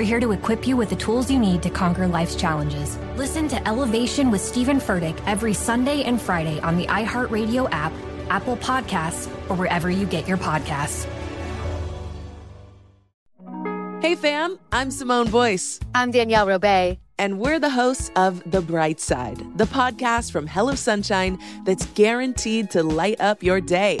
We're here to equip you with the tools you need to conquer life's challenges. Listen to Elevation with Stephen Furtick every Sunday and Friday on the iHeartRadio app, Apple Podcasts, or wherever you get your podcasts. Hey fam, I'm Simone Boyce. I'm Danielle Robay. And we're the hosts of The Bright Side, the podcast from Hello Sunshine that's guaranteed to light up your day.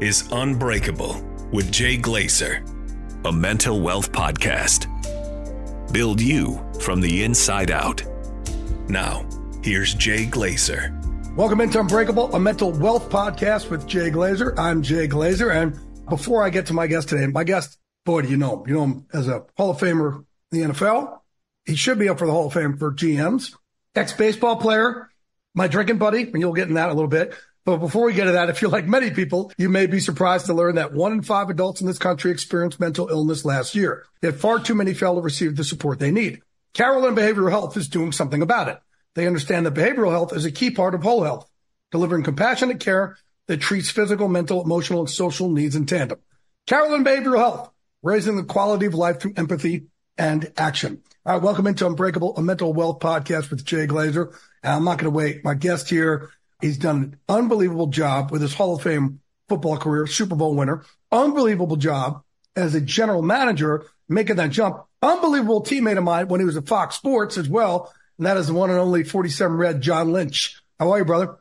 is Unbreakable with Jay Glazer, a mental wealth podcast. Build you from the inside out. Now, here's Jay Glazer. Welcome into Unbreakable, a mental wealth podcast with Jay Glazer. I'm Jay Glazer. And before I get to my guest today, my guest, boy, do you know him? You know him as a Hall of Famer in the NFL. He should be up for the Hall of Fame for GMs. Ex baseball player, my drinking buddy, and you'll get in that a little bit. But before we get to that, if you're like many people, you may be surprised to learn that one in five adults in this country experienced mental illness last year. Yet far too many fail to receive the support they need. Carelon Behavioral Health is doing something about it. They understand that behavioral health is a key part of whole health, delivering compassionate care that treats physical, mental, emotional, and social needs in tandem. Carelon Behavioral Health, raising the quality of life through empathy and action. All right, welcome into Unbreakable, a mental wealth podcast with Jay Glazer. And I'm not going to wait. My guest here, he's done an unbelievable job with his Hall of Fame football career, Super Bowl winner, unbelievable job as a general manager, making that jump. Unbelievable teammate of mine when he was at Fox Sports as well. And that is the one and only 47 red John Lynch. How are you, brother?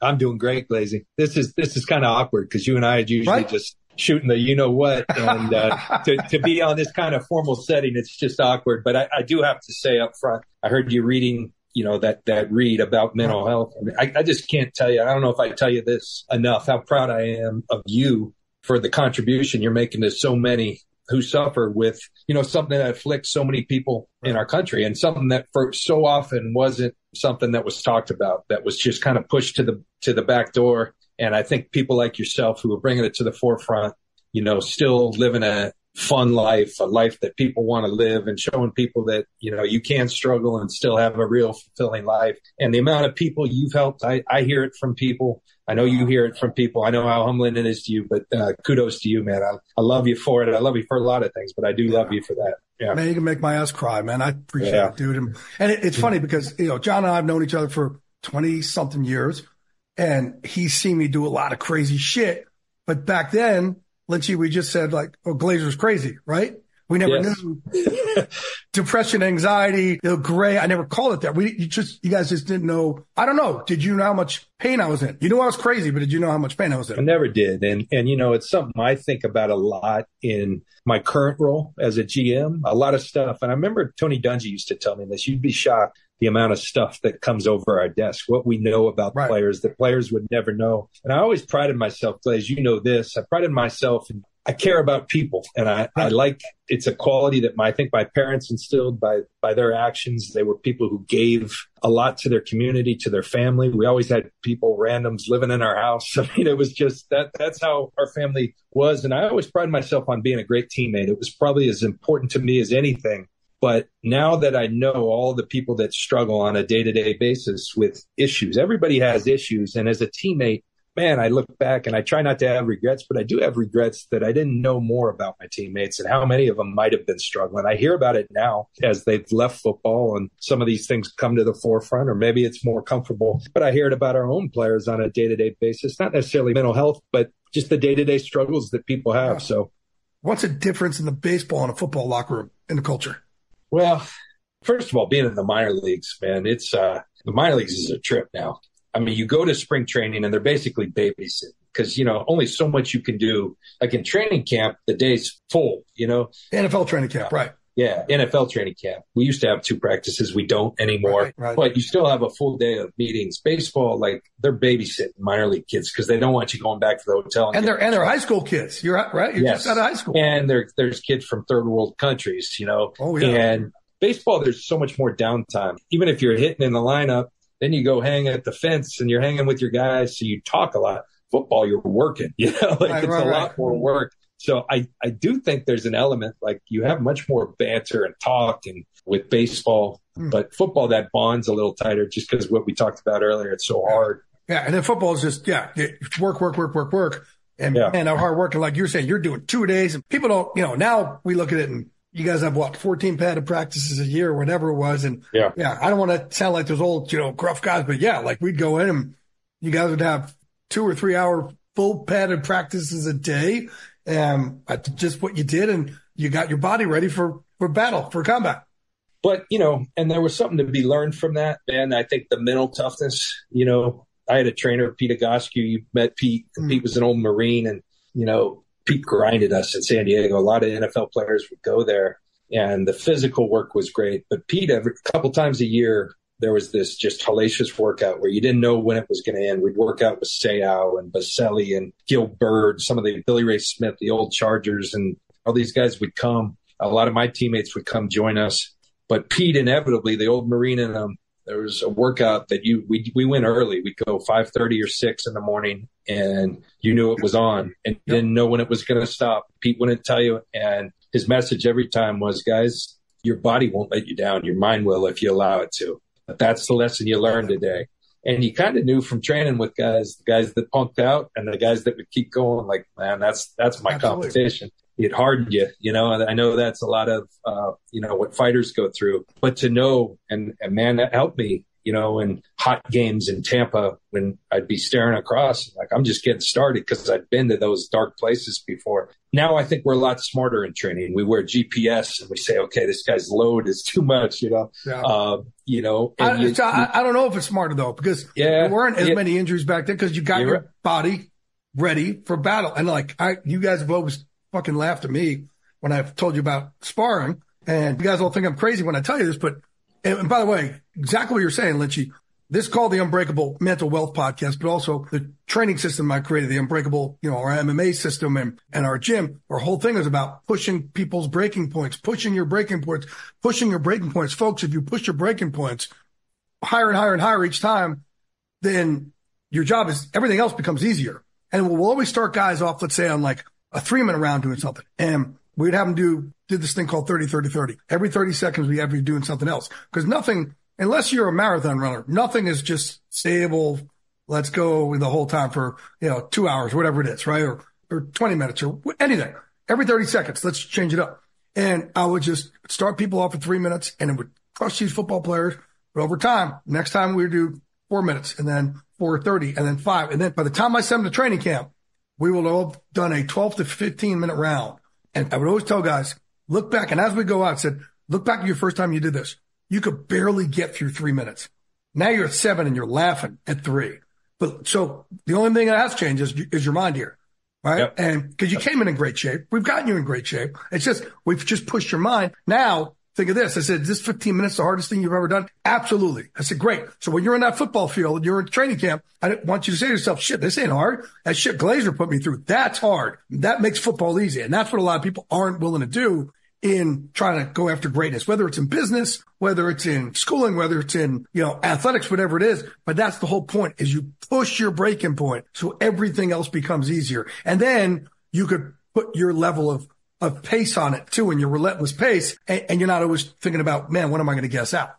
I'm doing great, Glazy. This is this is kind of awkward because you and I usually right? just shooting the you know what, and uh, to to be on this kind of formal setting, it's just awkward. But I, I, do have to say up front, I heard you reading, you know that that read about mental health. I, mean, I, I just can't tell you. I don't know if I tell you this enough. How proud I am of you for the contribution you're making to so many who suffer with, you know, something that afflicts so many people in our country and something that for so often wasn't something that was talked about, that was just kind of pushed to the, to the back door. And I think people like yourself who are bringing it to the forefront, you know, still living a fun life, a life that people want to live and showing people that, you know, you can struggle and still have a real fulfilling life. And the amount of people you've helped, I, I hear it from people I know you hear it from people. I know how humbling it is to you, but uh, kudos to you, man. I, I love you for it. I love you for a lot of things, but I do yeah. love you for that. Yeah. Man, you can make my ass cry, man. I appreciate yeah. it, dude. And, and it, it's funny because, you know, John and I have known each other for 20 something years and he's seen me do a lot of crazy shit. But back then, Lynchy, we just said like, oh, Glazer's crazy, right? We never yes. knew depression, anxiety, the gray. I never called it that. We you just, you guys just didn't know. I don't know. Did you know how much pain I was in? You knew I was crazy, but did you know how much pain I was in? I never did. And, and, you know, it's something I think about a lot in my current role as a GM, a lot of stuff. And I remember Tony Dungy used to tell me this. You'd be shocked the amount of stuff that comes over our desk, what we know about right. players that players would never know. And I always prided myself, as you know this, I prided myself in I care about people and I, I like it's a quality that my, I think my parents instilled by by their actions. They were people who gave a lot to their community, to their family. We always had people randoms living in our house. I mean, it was just that that's how our family was. And I always pride myself on being a great teammate. It was probably as important to me as anything. But now that I know all the people that struggle on a day to day basis with issues, everybody has issues. And as a teammate, man, I look back and I try not to have regrets, but I do have regrets that I didn't know more about my teammates and how many of them might have been struggling. I hear about it now as they've left football and some of these things come to the forefront, or maybe it's more comfortable. But I hear it about our own players on a day to day basis, not necessarily mental health, but just the day to day struggles that people have. So, what's the difference in the baseball and a football locker room in the culture? Well, first of all, being in the minor leagues, man, it's uh, the minor leagues is a trip now. I mean, you go to spring training and they're basically babysitting because, you know, only so much you can do. Like in training camp, the day's full, you know? NFL training camp, right. Yeah, NFL training camp. We used to have two practices. We don't anymore. Right, right. But you still have a full day of meetings. Baseball, like they're babysitting minor league kids because they don't want you going back to the hotel. And, and they're and they're high school kids. You're right. You're yes. just out of high school. And there, there's kids from third world countries. You know. Oh yeah. And baseball, there's so much more downtime. Even if you're hitting in the lineup, then you go hang at the fence and you're hanging with your guys, so you talk a lot. Football, you're working, you know, like right, it's a lot more work. So I, I do think there's an element like you have much more banter and talk and with baseball, mm. but football that bonds a little tighter just because what we talked about earlier, it's so hard. Yeah, and then football is just yeah, work, work, work, work, work, and yeah. and our hard work. And like you're saying, you're doing two days, and people don't, you know. Now we look at it and you guys have what 14 padded practices a year or whatever it was and yeah yeah i don't want to sound like those old you know gruff guys but yeah like we'd go in and you guys would have two or three hour full padded practices a day and just what you did and you got your body ready for for battle for combat but you know and there was something to be learned from that and i think the mental toughness you know i had a trainer pete Egoscue. you met pete mm-hmm. pete was an old marine and you know Pete grinded us in San Diego. A lot of NFL players would go there, and the physical work was great. But Pete, every couple times a year, there was this just hellacious workout where you didn't know when it was going to end. We'd work out with Seau and Baselli and Gill Byrd, some of the Billy Ray Smith, the old Chargers, and all these guys would come. A lot of my teammates would come join us. But Pete, inevitably, the old Marine in him, there was a workout that you we we went early. We'd go five thirty or six in the morning, and you knew it was on, and yep. didn't know when it was going to stop. Pete wouldn't tell you, and his message every time was, "Guys, your body won't let you down. Your mind will if you allow it to." But that's the lesson you learned today. And you kind of knew from training with guys, the guys that punked out and the guys that would keep going. Like, man, that's that's my Absolutely. competition it hardened you, you know, I know that's a lot of, uh, you know, what fighters go through, but to know and, and man, that helped me, you know, in hot games in Tampa when I'd be staring across, like I'm just getting started because I've been to those dark places before. Now I think we're a lot smarter in training. We wear GPS and we say, okay, this guy's load is too much, you know, yeah. uh, you know. I, you, I, I, don't know if it's smarter though because yeah, there weren't as yeah, many injuries back then because you got your right. body ready for battle. And like I, you guys have always fucking laughed at me when I've told you about sparring. And you guys all think I'm crazy when I tell you this, but, and by the way, exactly what you're saying, Lynchy. This is called the Unbreakable Mental Wealth Podcast, but also the training system I created, the Unbreakable, you know, our MMA system and, and our gym. Our whole thing is about pushing people's breaking points, pushing your breaking points, pushing your breaking points. Folks, if you push your breaking points higher and higher and higher each time, then your job is everything else becomes easier. And we'll always start guys off, let's say on like a three minute round doing something. And we'd have them do, did this thing called 30, 30, 30. Every 30 seconds we have you doing something else. Cause nothing, unless you're a marathon runner, nothing is just stable. Let's go the whole time for, you know, two hours, whatever it is, right? Or, or 20 minutes or anything. Every 30 seconds, let's change it up. And I would just start people off at three minutes and it would crush these football players. But over time, next time we would do four minutes and then 430 and then five. And then by the time I send them to training camp, we will have done a 12 to 15 minute round. And I would always tell guys, look back. And as we go out, I said, look back at your first time you did this. You could barely get through three minutes. Now you're at seven and you're laughing at three. But so the only thing that has changed is, is your mind here. Right. Yep. And because you came in in great shape, we've gotten you in great shape. It's just, we've just pushed your mind. Now think of this. I said, is this 15 minutes the hardest thing you've ever done? Absolutely. I said, great. So when you're in that football field and you're in training camp, I want you to say to yourself, shit, this ain't hard. That shit Glazer put me through. That's hard. That makes football easy. And that's what a lot of people aren't willing to do in trying to go after greatness, whether it's in business, whether it's in schooling, whether it's in, you know, athletics, whatever it is. But that's the whole point is you push your breaking point so everything else becomes easier. And then you could put your level of of pace on it too, and your relentless pace, and, and you're not always thinking about, man, what am I going to guess out?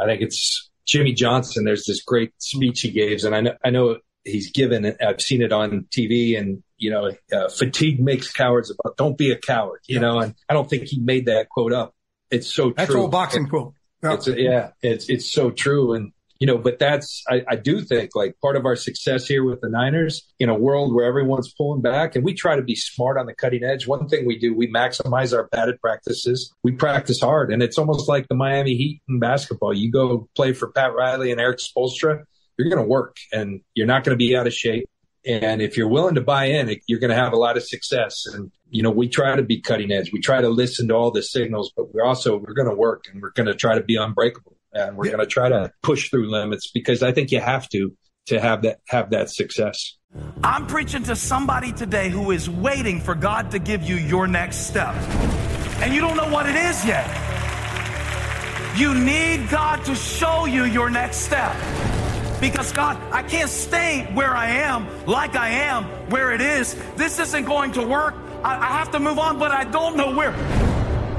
I think it's Jimmy Johnson. There's this great speech he gives, and I know, I know he's given. I've seen it on TV and, you know, uh, fatigue makes cowards about don't be a coward, you yeah. know, and I don't think he made that quote up. It's so true. That's true. old boxing quote. Yeah. It's, yeah, it's, it's so true. And, you know, but that's, I, I, do think like part of our success here with the Niners in a world where everyone's pulling back and we try to be smart on the cutting edge. One thing we do, we maximize our padded practices. We practice hard and it's almost like the Miami Heat in basketball. You go play for Pat Riley and Erik Spoelstra, you're going to work and you're not going to be out of shape. And if you're willing to buy in, you're going to have a lot of success. And, you know, we try to be cutting edge. We try to listen to all the signals, but we're also, we're going to work and we're going to try to be unbreakable and we're yeah. going to try to push through limits because I think you have to to have that have that success. I'm preaching to somebody today who is waiting for God to give you your next step. And you don't know what it is yet. You need God to show you your next step. Because God, I can't stay where I am, like I am, where it is. This isn't going to work. I, I have to move on, but I don't know where.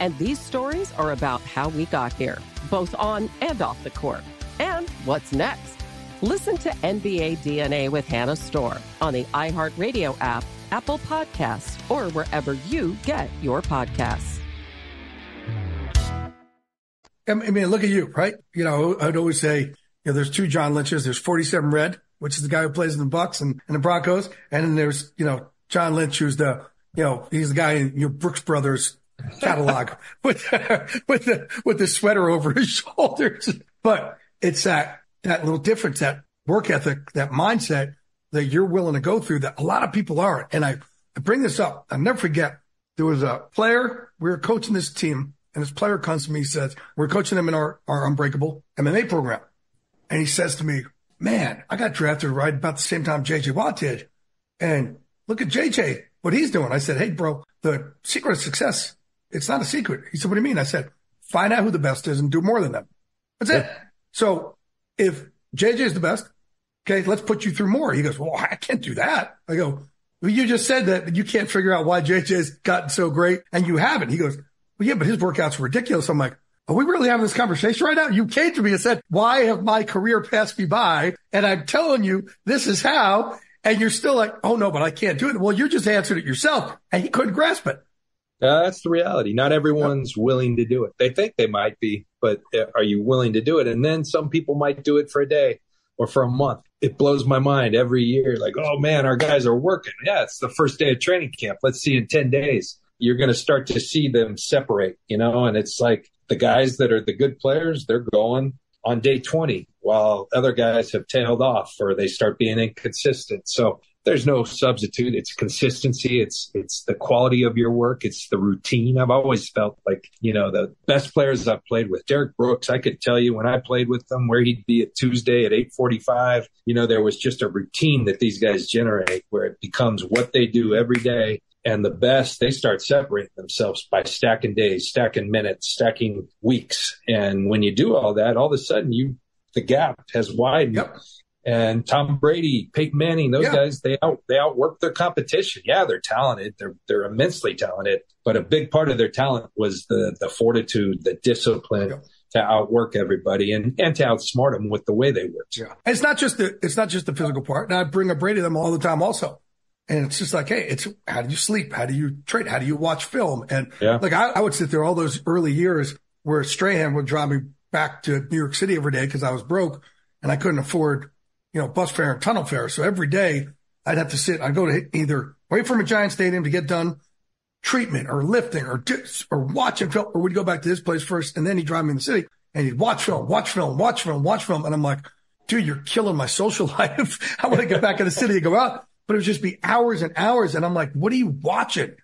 And these stories are about how we got here, both on and off the court. And what's next? Listen to NBA DNA with Hannah Storm on the iHeartRadio app, Apple Podcasts, or wherever you get your podcasts. I mean, look at you, right? You know, I'd always say, you know, there's two John Lynches. There's 47 Red, which is the guy who plays in the Bucs and, and the Broncos. And then there's, you know, John Lynch, who's the, you know, he's the guy in your Brooks Brothers catalog with with the with the sweater over his shoulders. But it's that that little difference, that work ethic, that mindset that you're willing to go through that a lot of people aren't. And I, I bring this up. I'll never forget. There was a player. We were coaching this team, and this player comes to me. Says, "We're coaching them in our our Unbreakable MMA program," and he says to me, "Man, I got drafted right about the same time JJ Watt did, and look at JJ." What he's doing. I said, Hey, bro, the secret of success it's not a secret. He said, what do you mean? I said, find out who the best is and do more than them. That's it. So if JJ is the best, okay, let's put you through more. He goes, well, I can't do that. I go, well, you just said that you can't figure out why JJ's gotten so great and you haven't. He goes, well, yeah, but his workouts are ridiculous. I'm like, are we really having this conversation right now? You came to me and said, why have my career passed me by? And I'm telling you, this is how. And you're still like, oh no, but I can't do it. Well, you just answered it yourself and you couldn't grasp it. Uh, that's the reality. Not everyone's willing to do it. They think they might be, but uh, are you willing to do it? And then some people might do it for a day or for a month. It blows my mind every year. Like, oh man, our guys are working. Yeah, it's the first day of training camp. Let's see in 10 days. You're going to start to see them separate, you know, and it's like the guys that are the good players, they're going on day 20 while other guys have tailed off or they start being inconsistent. So there's no substitute. It's consistency. It's, it's the quality of your work. It's the routine. I've always felt like, you know, the best players I've played with, Derrick Brooks, I could tell you when I played with them where he'd be at Tuesday at 845. You know, there was just a routine that these guys generate where it becomes what they do every day. And the best, they start separating themselves by stacking days, stacking minutes, stacking weeks. And when you do all that, all of a sudden you, the gap has widened. Yep and Tom Brady, Peyton Manning, those yeah. guys, they out, they outwork their competition. Yeah, they're talented. They're, they're immensely talented, but a big part of their talent was the, the fortitude, the discipline. Yeah. To outwork everybody and, and to outsmart them with the way they work. Yeah. And it's not just the, it's not just the physical part. And I bring up Brady to them all the time also. And it's just like, hey, it's how do you sleep? How do you train? How do you watch film? And yeah. like I, I would sit there all those early years where Strahan would drive me back to New York City every day because I was broke and I couldn't afford you know, bus fare and tunnel fare. So every day I'd have to sit, I'd go to either wait from a giant stadium to get done treatment or lifting or dips or watching film, or we'd go back to this place first and then he'd drive me in the city and he'd watch film, watch film, watch film, watch film. And I'm like, dude, you're killing my social life. I want to get back in the city and go out, but it would just be hours and hours. And I'm like, what are you watching?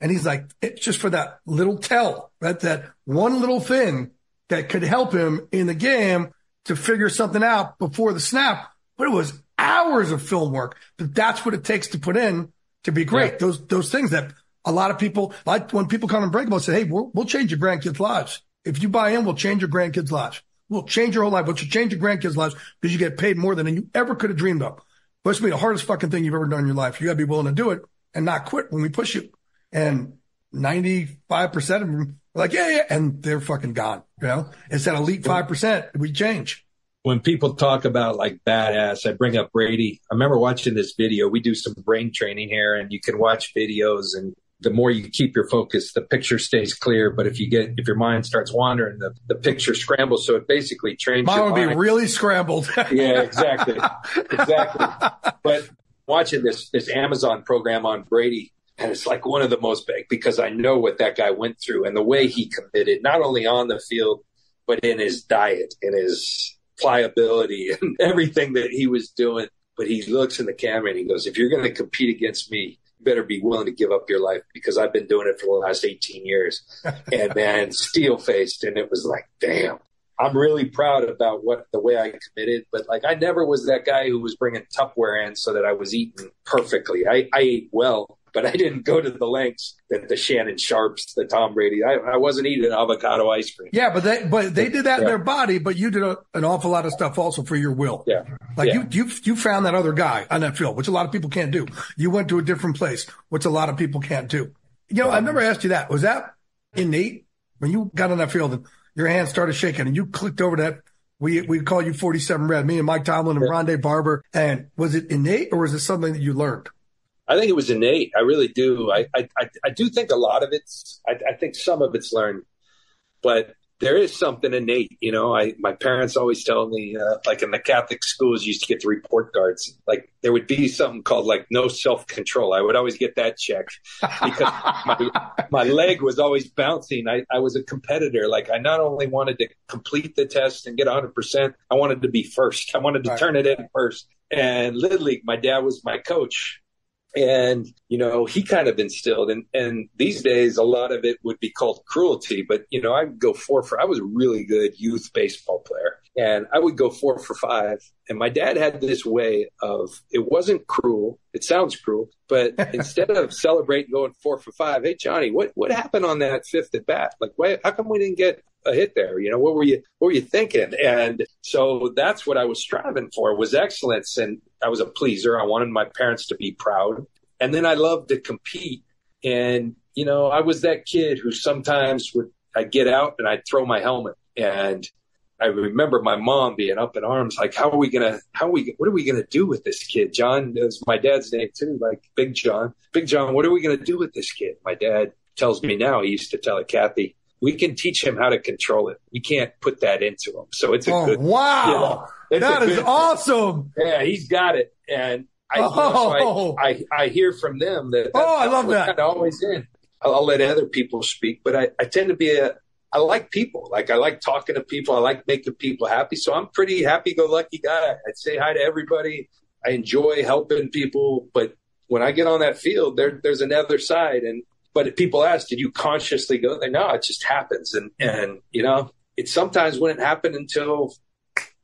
And he's like, it's just for that little tell, that, that one little thing that could help him in the game to figure something out before the snap but it was hours of film work. But that's what it takes to put in to be great. Yeah. Those, those things that a lot of people, like when people come and break them, say, Hey, we'll, we'll change your grandkids' lives. If you buy in, we'll change your grandkids' lives. We'll change your whole life. We'll change your grandkids' lives because you get paid more than you ever could have dreamed of. But it's be the hardest fucking thing you've ever done in your life. You gotta be willing to do it and not quit when we push you. And 95% of them are like, yeah, yeah. And they're fucking gone. You know, it's that elite 5%. We change when people talk about like badass, I bring up Brady. I remember watching this video. We do some brain training here and you can watch videos and the more you keep your focus, the picture stays clear. But if you get, if your mind starts wandering, the, the picture scrambles. So it basically trains Mine would mind. be really scrambled. yeah, exactly. exactly. But watching this, this Amazon program on Brady, and it's like one of the most big because I know what that guy went through and the way he committed, not only on the field, but in his diet, in his pliability and everything that he was doing. But he looks in the camera and he goes, if you're going to compete against me, you better be willing to give up your life because I've been doing it for the last 18 years. and man, steel faced. And it was like, damn, I'm really proud about what the way I committed, but like I never was that guy who was bringing Tupperware in so that I was eating perfectly. I, I ate well, but I didn't go to the lengths that the Shannon Sharpes, the Tom Brady. I, I wasn't eating avocado ice cream. Yeah, but they but they did that yeah. in their body, but you did a, an awful lot of stuff also for your will. Yeah, like yeah. you you you found that other guy on that field, which a lot of people can't do. You went to a different place, which a lot of people can't do. You know, I've never asked you that. Was that innate when you got on that field and your hands started shaking and you clicked over that? We we call you 47 Red, me and Mike Tomlin and yeah. Rondé Barber. And was it innate or was it something that you learned? I think it was innate. I really do. I I, I do think a lot of it's. I, I think some of it's learned, but there is something innate. You know, I my parents always tell me, uh, like in the Catholic schools, you used to get the report cards. Like there would be something called like no self control. I would always get that check because my my leg was always bouncing. I I was a competitor. Like I not only wanted to complete the test and get 100, percent I wanted to be first. I wanted to right. turn it in first. And Little League, my dad was my coach and you know he kind of instilled and and these days a lot of it would be called cruelty but you know i would go four for i was a really good youth baseball player and i would go four for five and my dad had this way of it wasn't cruel it sounds cruel but instead of celebrating going four for five hey johnny what what happened on that fifth at bat? Like why how come we didn't get a hit there. You know, what were you what were you thinking? And so that's what I was striving for was excellence. And I was a pleaser. I wanted my parents to be proud. And then I loved to compete. And, you know, I was that kid who sometimes would I get out and I'd throw my helmet. And I remember my mom being up in arms, like, how are we gonna, how are we, what are we gonna do with this kid? John is my dad's name too, like Big John. Big John, what are we gonna do with this kid? My dad tells me now, he used to tell it, Kathy, we can teach him how to control it. We can't put that into him. So it's a oh, good. Wow. You know, that is good, awesome. Yeah, he's got it. And I, oh. you know, so I, oh. I, I, hear from them that. oh, I love that. Always in. I'll, I'll, let other people speak, but I, I tend to be a, I like people. Like I like talking to people. I like making people happy. So I'm pretty happy go lucky guy. I'd say hi to everybody. I enjoy helping people, but when I get on that field, there, there's another side. And but if people ask, did you consciously go there? No, it just happens. And and you know, it sometimes wouldn't happen until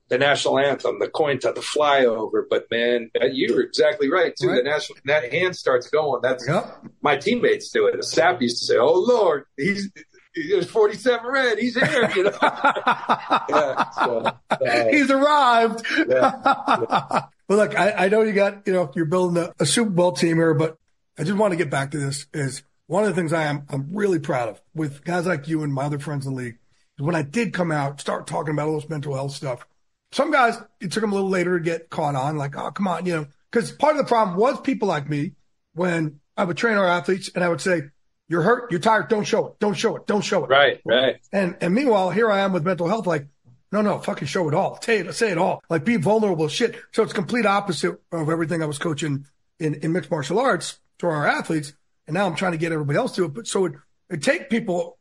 the national anthem, the coin toss, the flyover. But man, you were exactly right too. Right. The national that hand starts going. That's yep. my teammates do it. Sap used to say, "Oh Lord, he's." There's 47 red. He's here, you know. yeah, so, uh, he's arrived. Yeah, yeah. well, look, I, I, know you got, you know, you're building a, a Super Bowl team here, but I just want to get back to this. Is one of the things I am I'm really proud of with guys like you and my other friends in the league. When I did come out, start talking about all this mental health stuff, some guys, it took them a little later to get caught on, like, oh, come on, you know, because part of the problem was people like me when I would train our athletes and I would say, you're hurt, you're tired, don't show it, don't show it, don't show it. Right, right. And and meanwhile, here I am with mental health, like, no, no, fucking show it all. Say it, say it all. Like be vulnerable shit. So it's complete opposite of everything I was coaching in, in mixed martial arts for our athletes. And now I'm trying to get everybody else to it. But so it, it take people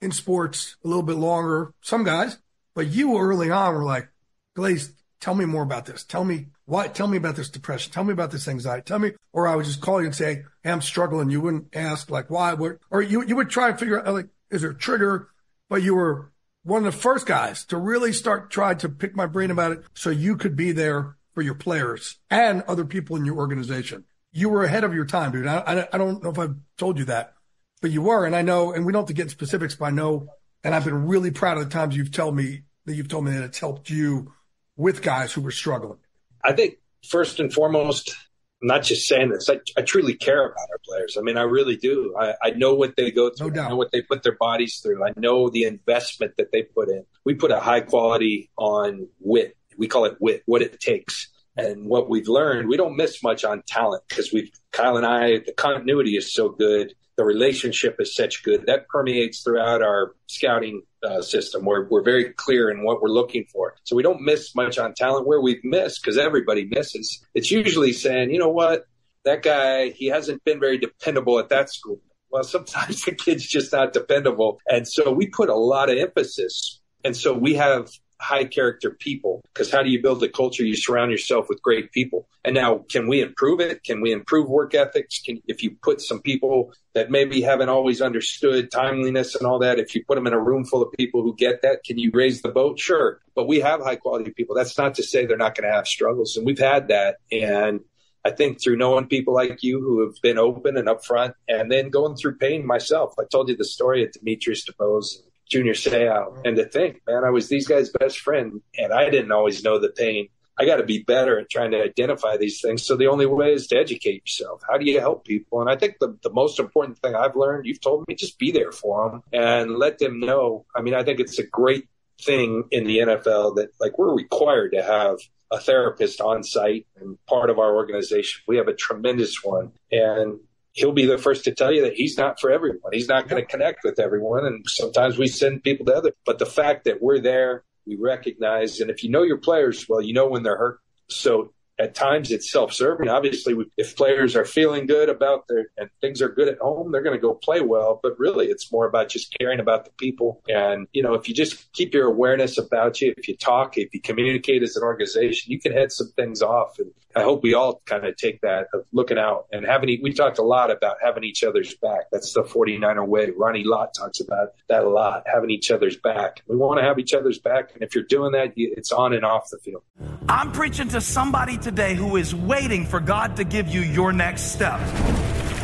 in sports a little bit longer, some guys, but you early on were like, Glaze, tell me more about this. Tell me why, tell me about this depression. Tell me about this anxiety. Tell me, or I would just call you and say, hey, I'm struggling. You wouldn't ask like why, or you, you would try and figure out like, is there a trigger? But you were one of the first guys to really start trying to pick my brain about it so you could be there for your players and other people in your organization. You were ahead of your time, dude. I, I, don't know if I've told you that, but you were. And I know, and we don't have to get in specifics, but I know, and I've been really proud of the times you've told me that you've told me that it's helped you with guys who were struggling? I think first and foremost, I'm not just saying this. I, I truly care about our players. I mean, I really do. I, I know what they go through. No I know what they put their bodies through. I know the investment that they put in. We put a high quality on wit. We call it wit, what it takes. And what we've learned, we don't miss much on talent because we've, Kyle and I, the continuity is so good the relationship is such good that permeates throughout our scouting uh, system. We're, we're very clear in what we're looking for. So we don't miss much on talent where we've missed because everybody misses. It's usually saying, you know what, that guy, he hasn't been very dependable at that school. Well, sometimes the kid's just not dependable. And so we put a lot of emphasis. And so we have high character people because how do you build a culture? You surround yourself with great people. And now can we improve it? Can we improve work ethics? Can if you put some people that maybe haven't always understood timeliness and all that if you put them in a room full of people who get that can you raise the boat? Sure. But we have high quality people. That's not to say they're not going to have struggles and we've had that. And I think through knowing people like you who have been open and upfront and then going through pain myself. I told you the story of Demetrius DuBose Junior Seau. And to think, man, I was these guys' best friend and I didn't always know the pain. I got to be better at trying to identify these things. So the only way is to educate yourself. How do you help people? And I think the, the most important thing I've learned, you've told me, just be there for them and let them know. I mean, I think it's a great thing in the NFL that like we're required to have a therapist on site and part of our organization. We have a tremendous one. And he'll be the first to tell you that he's not for everyone. He's not going to connect with everyone. And sometimes we send people to other. But the fact that we're there, we recognize, and if you know your players well, you know when they're hurt. So at times it's self-serving. Obviously, if players are feeling good about their and things are good at home, they're going to go play well. But really, it's more about just caring about the people. And you know, if you just keep your awareness about you, if you talk, if you communicate as an organization, you can head some things off. And I hope we all kind of take that of looking out and having. We talked a lot about having each other's back. That's the 49er way. Ronnie Lott talks about that a lot, having each other's back. We want to have each other's back, and if you're doing that, it's on and off the field. I'm preaching to somebody today who is waiting for God to give you your next step,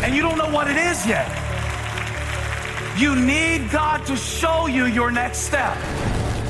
and you don't know what it is yet. You need God to show you your next step.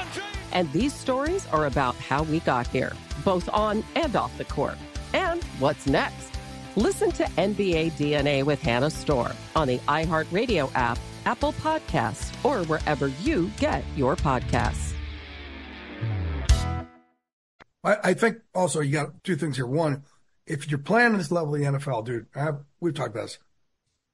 James. And these stories are about how we got here, both on and off the court. And what's next? Listen to NBA DNA with Hannah Storm on the iHeartRadio app, Apple Podcasts, or wherever you get your podcasts. I, I think also you got two things here. One, if you're playing this level of the NFL, dude, have, we've talked about this.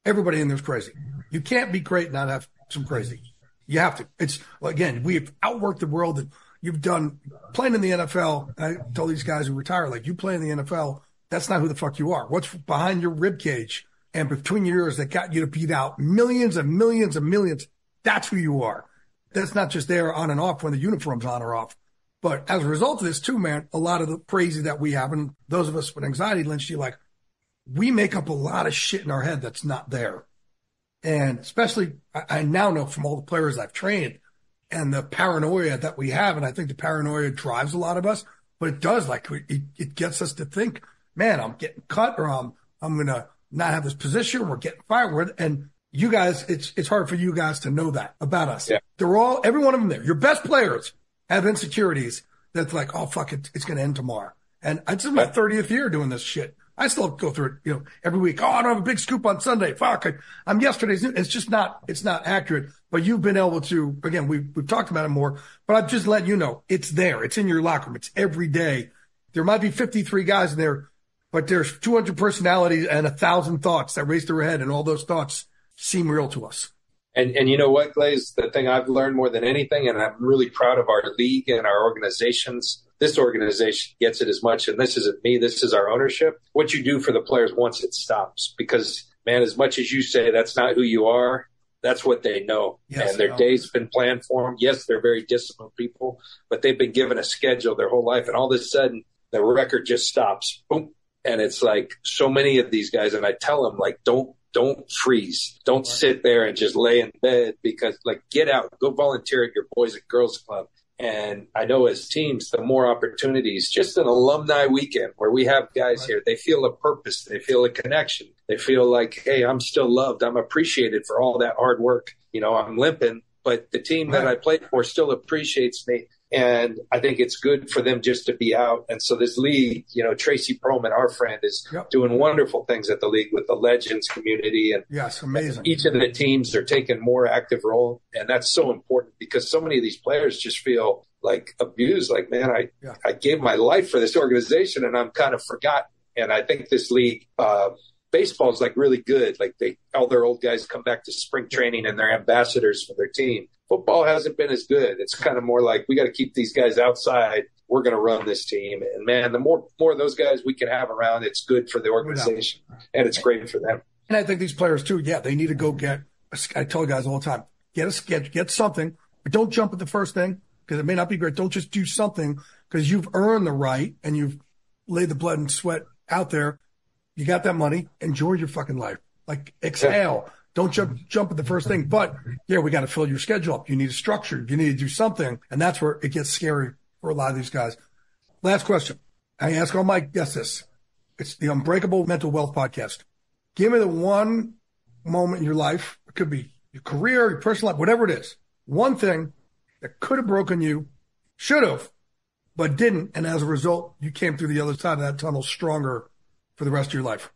Everybody in there's crazy. You can't be great and not have some crazy. You have to. It's again, we've outworked the world and you've done playing in the NFL. I told these guys who retire, like you play in the NFL, that's not who the fuck you are. What's behind your rib cage and between your ears that got you to beat out millions and millions and millions? That's who you are. That's not just there on and off when the uniform's on or off. But as a result of this too, man, a lot of the crazy that we have and those of us with anxiety, Lynch, you like, we make up a lot of shit in our head that's not there. And especially, I, now know from all the players I've trained and the paranoia that we have. And I think the paranoia drives a lot of us, but it does like it, it gets us to think, man, I'm getting cut or I'm, I'm going to not have this position. We're getting fired. And you guys, it's, it's hard for you guys to know that about us. Yeah. They're all, every one of them there. Your best players have insecurities that's like, oh, fuck it. It's going to end tomorrow. And it's my 30th year doing this shit. I still go through it, you know, every week. Oh, I don't have a big scoop on Sunday. Fuck, I, am yesterday's. News. It's just not, it's not accurate. But you've been able to, again, we've, we've talked about it more, but I've just let you know it's there. It's in your locker room. It's every day. There might be 53 guys in there, but there's 200 personalities and a thousand thoughts that race through head. And all those thoughts seem real to us. And, and you know what, Glaze, the thing I've learned more than anything, and I'm really proud of our league and our organizations this organization gets it as much, and this isn't me, this is our ownership. What you do for the players once it stops, because man, as much as you say that's not who you are, that's what they know. Yes, and their day's been planned for them. Yes, they're very disciplined people, but they've been given a schedule their whole life. And all of a sudden, the record just stops. Boom. And it's like so many of these guys, and I tell them, like, don't don't freeze. Don't sit there and just lay in bed because like get out, go volunteer at your boys and girls club. And I know as teams, the more opportunities, just an alumni weekend where we have guys here, they feel a purpose, they feel a connection, they feel like, hey, I'm still loved, I'm appreciated for all that hard work. You know, I'm limping, but the team that I played for still appreciates me. And I think it's good for them just to be out. And so this league, you know, Tracy Perlman, our friend, is Yep. doing wonderful things at the league with the legends community. And Yes, amazing. each of the teams are taking more active role. And that's so important because so many of these players just feel like abused. Like, man, I, Yeah. I gave my life for this organization and I'm kind of forgotten. And I think this league, uh, baseball is like really good. Like they, all their old guys come back to spring training and they're ambassadors for their team. Football hasn't been as good. It's kind of more like we got to keep these guys outside. We're going to run this team. And man, the more, more of those guys we can have around, it's good for the organization and it's great for them. And I think these players too, yeah, they need to go get. I tell guys all the time, get a get get something, but don't jump at the first thing because it may not be great. Don't just do something because you've earned the right and you've laid the blood and sweat out there. You got that money. Enjoy your fucking life. Like exhale. Don't jump jump at the first thing. But yeah, we got to fill your schedule up. You need a structure. You need to do something, and that's where it gets scary for a lot of these guys. Last question. I ask all my guests this. It's the Unbreakable Mental Wealth Podcast. Give me the one moment in your life. It could be your career, your personal life, whatever it is. One thing that could have broken you, should have, but didn't. And as a result, you came through the other side of that tunnel stronger for the rest of your life.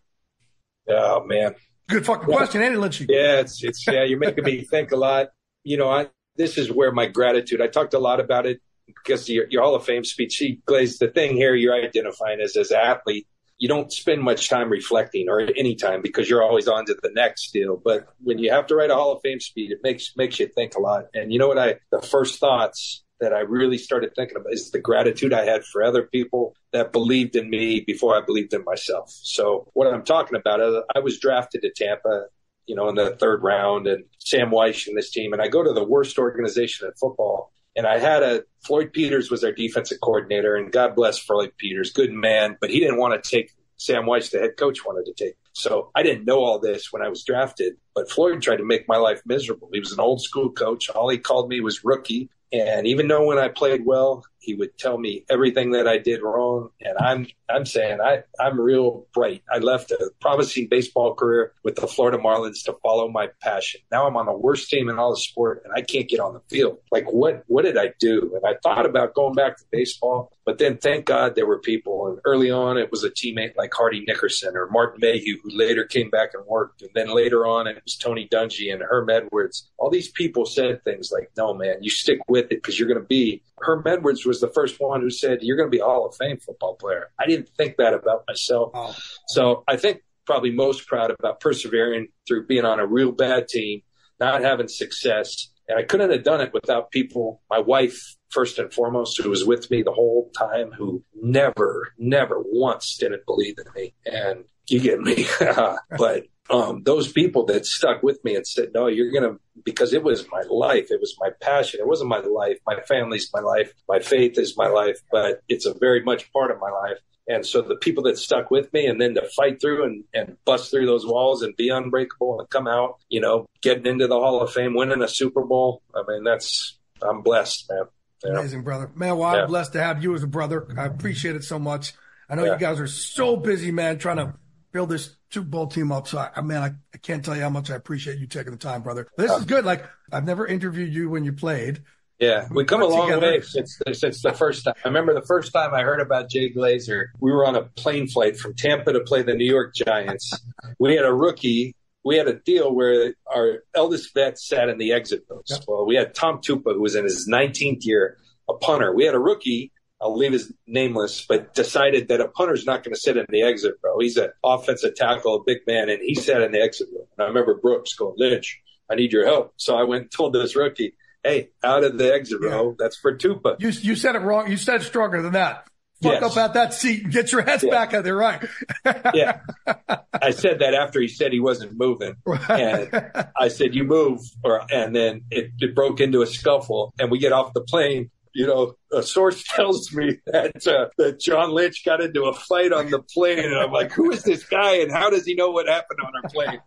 Oh man. Good fucking question, Andy Lynchy. Yeah, it's it's yeah, you're making me think a lot. You know, I this is where my gratitude. I talked a lot about it because your, your Hall of Fame speech. She Glaze, the thing here you're identifying as as an athlete. You don't spend much time reflecting or any time because you're always on to the next deal. But when you have to write a Hall of Fame speech, it makes makes you think a lot. And you know what I the first thoughts that I really started thinking about is the gratitude I had for other people that believed in me before I believed in myself. So what I'm talking about, uh, I was drafted to Tampa, you know, in the third round and Sam Wyche and this team. And I go to the worst organization in football. And I had a Floyd Peters was our defensive coordinator and God bless Floyd Peters, good man, but he didn't want to take Sam Wyche, the head coach, wanted to take. So I didn't know all this when I was drafted, but Floyd tried to make my life miserable. He was an old school coach. All he called me was rookie. And even though when I played well, he would tell me everything that I did wrong. And I'm I'm saying I I'm real bright. I left a promising baseball career with the Florida Marlins to follow my passion. Now I'm on the worst team in all the sport, and I can't get on the field. Like what what did I do? And I thought about going back to baseball, but then thank God there were people. And early on, it was a teammate like Hardy Nickerson or Martin Mayhew who later came back and worked. And then later on, it was Tony Dungy and Herm Edwards. All these people said things like, "No, man, you stick with it because you're going to be." Herm Edwards was the first one who said, "You're going to be a Hall of Fame football player." I didn't think that about myself. Oh. So I think probably most proud about persevering through being on a real bad team, not having success. And I couldn't have done it without people, my wife, first and foremost, who was with me the whole time, who never, never once didn't believe in me. And you get me. but um, those people that stuck with me and said, no, you're going to, because it was my life. It was my passion. It wasn't my life. My family's my life. My faith is my life, but it's a very much part of my life. And so the people that stuck with me and then to fight through and, and bust through those walls and be unbreakable and come out, you know, getting into the Hall of Fame, winning a Super Bowl. I mean, that's, I'm blessed, man. Know? Amazing, brother. Man, well, I'm Yeah. blessed to have you as a brother. I appreciate it so much. I know Yeah. you guys are so busy, man, trying to build this Super Bowl team up. So, I, man, I, I can't tell you how much I appreciate you taking the time, brother. This is good. Like, I've never interviewed you when you played. Yeah, we come a long together- way since since the first time. I remember the first time I heard about Jay Glazer. We were on a plane flight from Tampa to play the New York Giants. We had a rookie. We had a deal where our eldest vet sat in the exit rows. Well, we had Tom Tupa, who was in his 19th year, a punter. We had a rookie. I'll leave his nameless, but decided that a punter's not going to sit in the exit row. He's an offensive tackle, a big man, and he sat in the exit row. And I remember Brooks going, Lynch, I need your help. So I went and told this rookie, hey, out of the exit row, that's for Tupa. You, you said it wrong. You said it stronger than that. Fuck Yes. up at that seat and get your ass Yeah. back out there, right? yeah. I said that after he said he wasn't moving. And I said, you move. Or, and then it, it broke into a scuffle and we get off the plane. You know, a source tells me that, uh, that John Lynch got into a fight on the plane. And I'm like, who is this guy and how does he know what happened on our plane?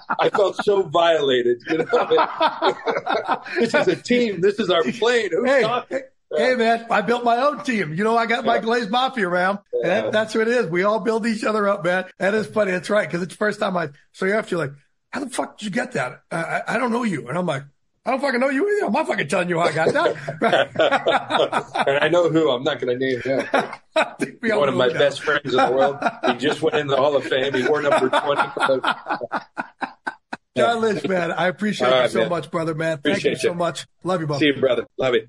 I felt so violated. You know, this is a team. This is our plane. Who's Hey, talking? Hey man, I built my own team. You know, I got my Glaze Mafia around. That, that's what it is. We all build each other up, man. That is funny. That's right. Cause it's the first time I, so you have to like, how the fuck did you get that? I, I, I don't know you. And I'm like, I don't fucking know you either. I'm not fucking telling you how I got that. and I know who. I'm not going to name him. One of my that. best friends in the world. He just went in the Hall of Fame. He wore number 20. John Lynch, man, I appreciate right, you so man. much, brother, man. Thank you so much. Love you, brother. See you, brother. Love you.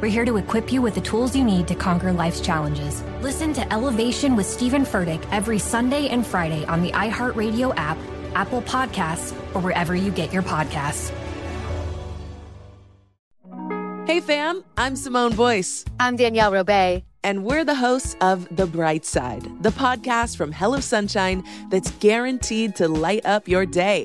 We're here to equip you with the tools you need to conquer life's challenges. Listen to Elevation with Stephen Furtick every Sunday and Friday on the iHeartRadio app, Apple Podcasts, or wherever you get your podcasts. Hey fam, I'm Simone Boyce. I'm Danielle Robay and we're the hosts of The Bright Side, the podcast from Hello Sunshine that's guaranteed to light up your day.